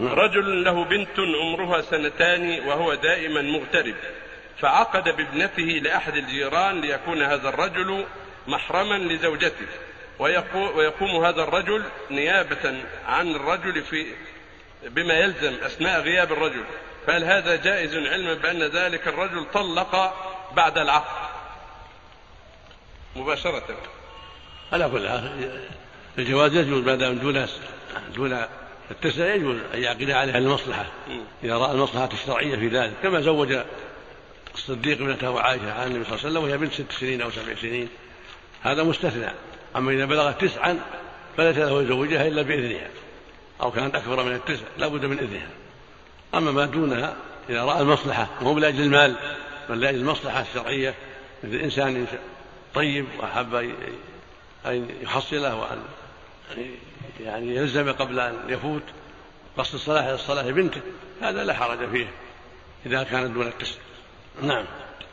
رجل له بنت عمرها سنتان وهو دائما مغترب. فعقد بابنته لأحد الجيران ليكون هذا الرجل محرما لزوجته. ويقوم هذا الرجل نيابة عن الرجل في بما يلزم أثناء غياب الرجل. فهل هذا جائز علما بأن ذلك الرجل طلق بعد العقد؟ مباشرة. على كل الجواز يجوز ما دام دون دون التسع يجوز أن يعقد عليها المصلحة إذا رأى المصلحة الشرعية في ذلك كما زوج الصديق ابنته عائشة عن النبي صلى الله عليه وسلم وهي بنت ست سنين أو سبع سنين. هذا مستثنى. أما إذا بلغت تسعا فليس له يزوجها إلا بإذنها. أو كانت أكبر من التسع لا بد من إذنها. أما ما دونها إذا رأى المصلحة وهو لاجل المال بل لاجل المصلحة الشرعية مثل إنسان طيب وأحب أن يحصله وأن يعني يلزم قبل أن يفوت قصد الصلاة إلى الصلاه بنته هذا لا حرج فيه إذا كانت دون التسع نعم.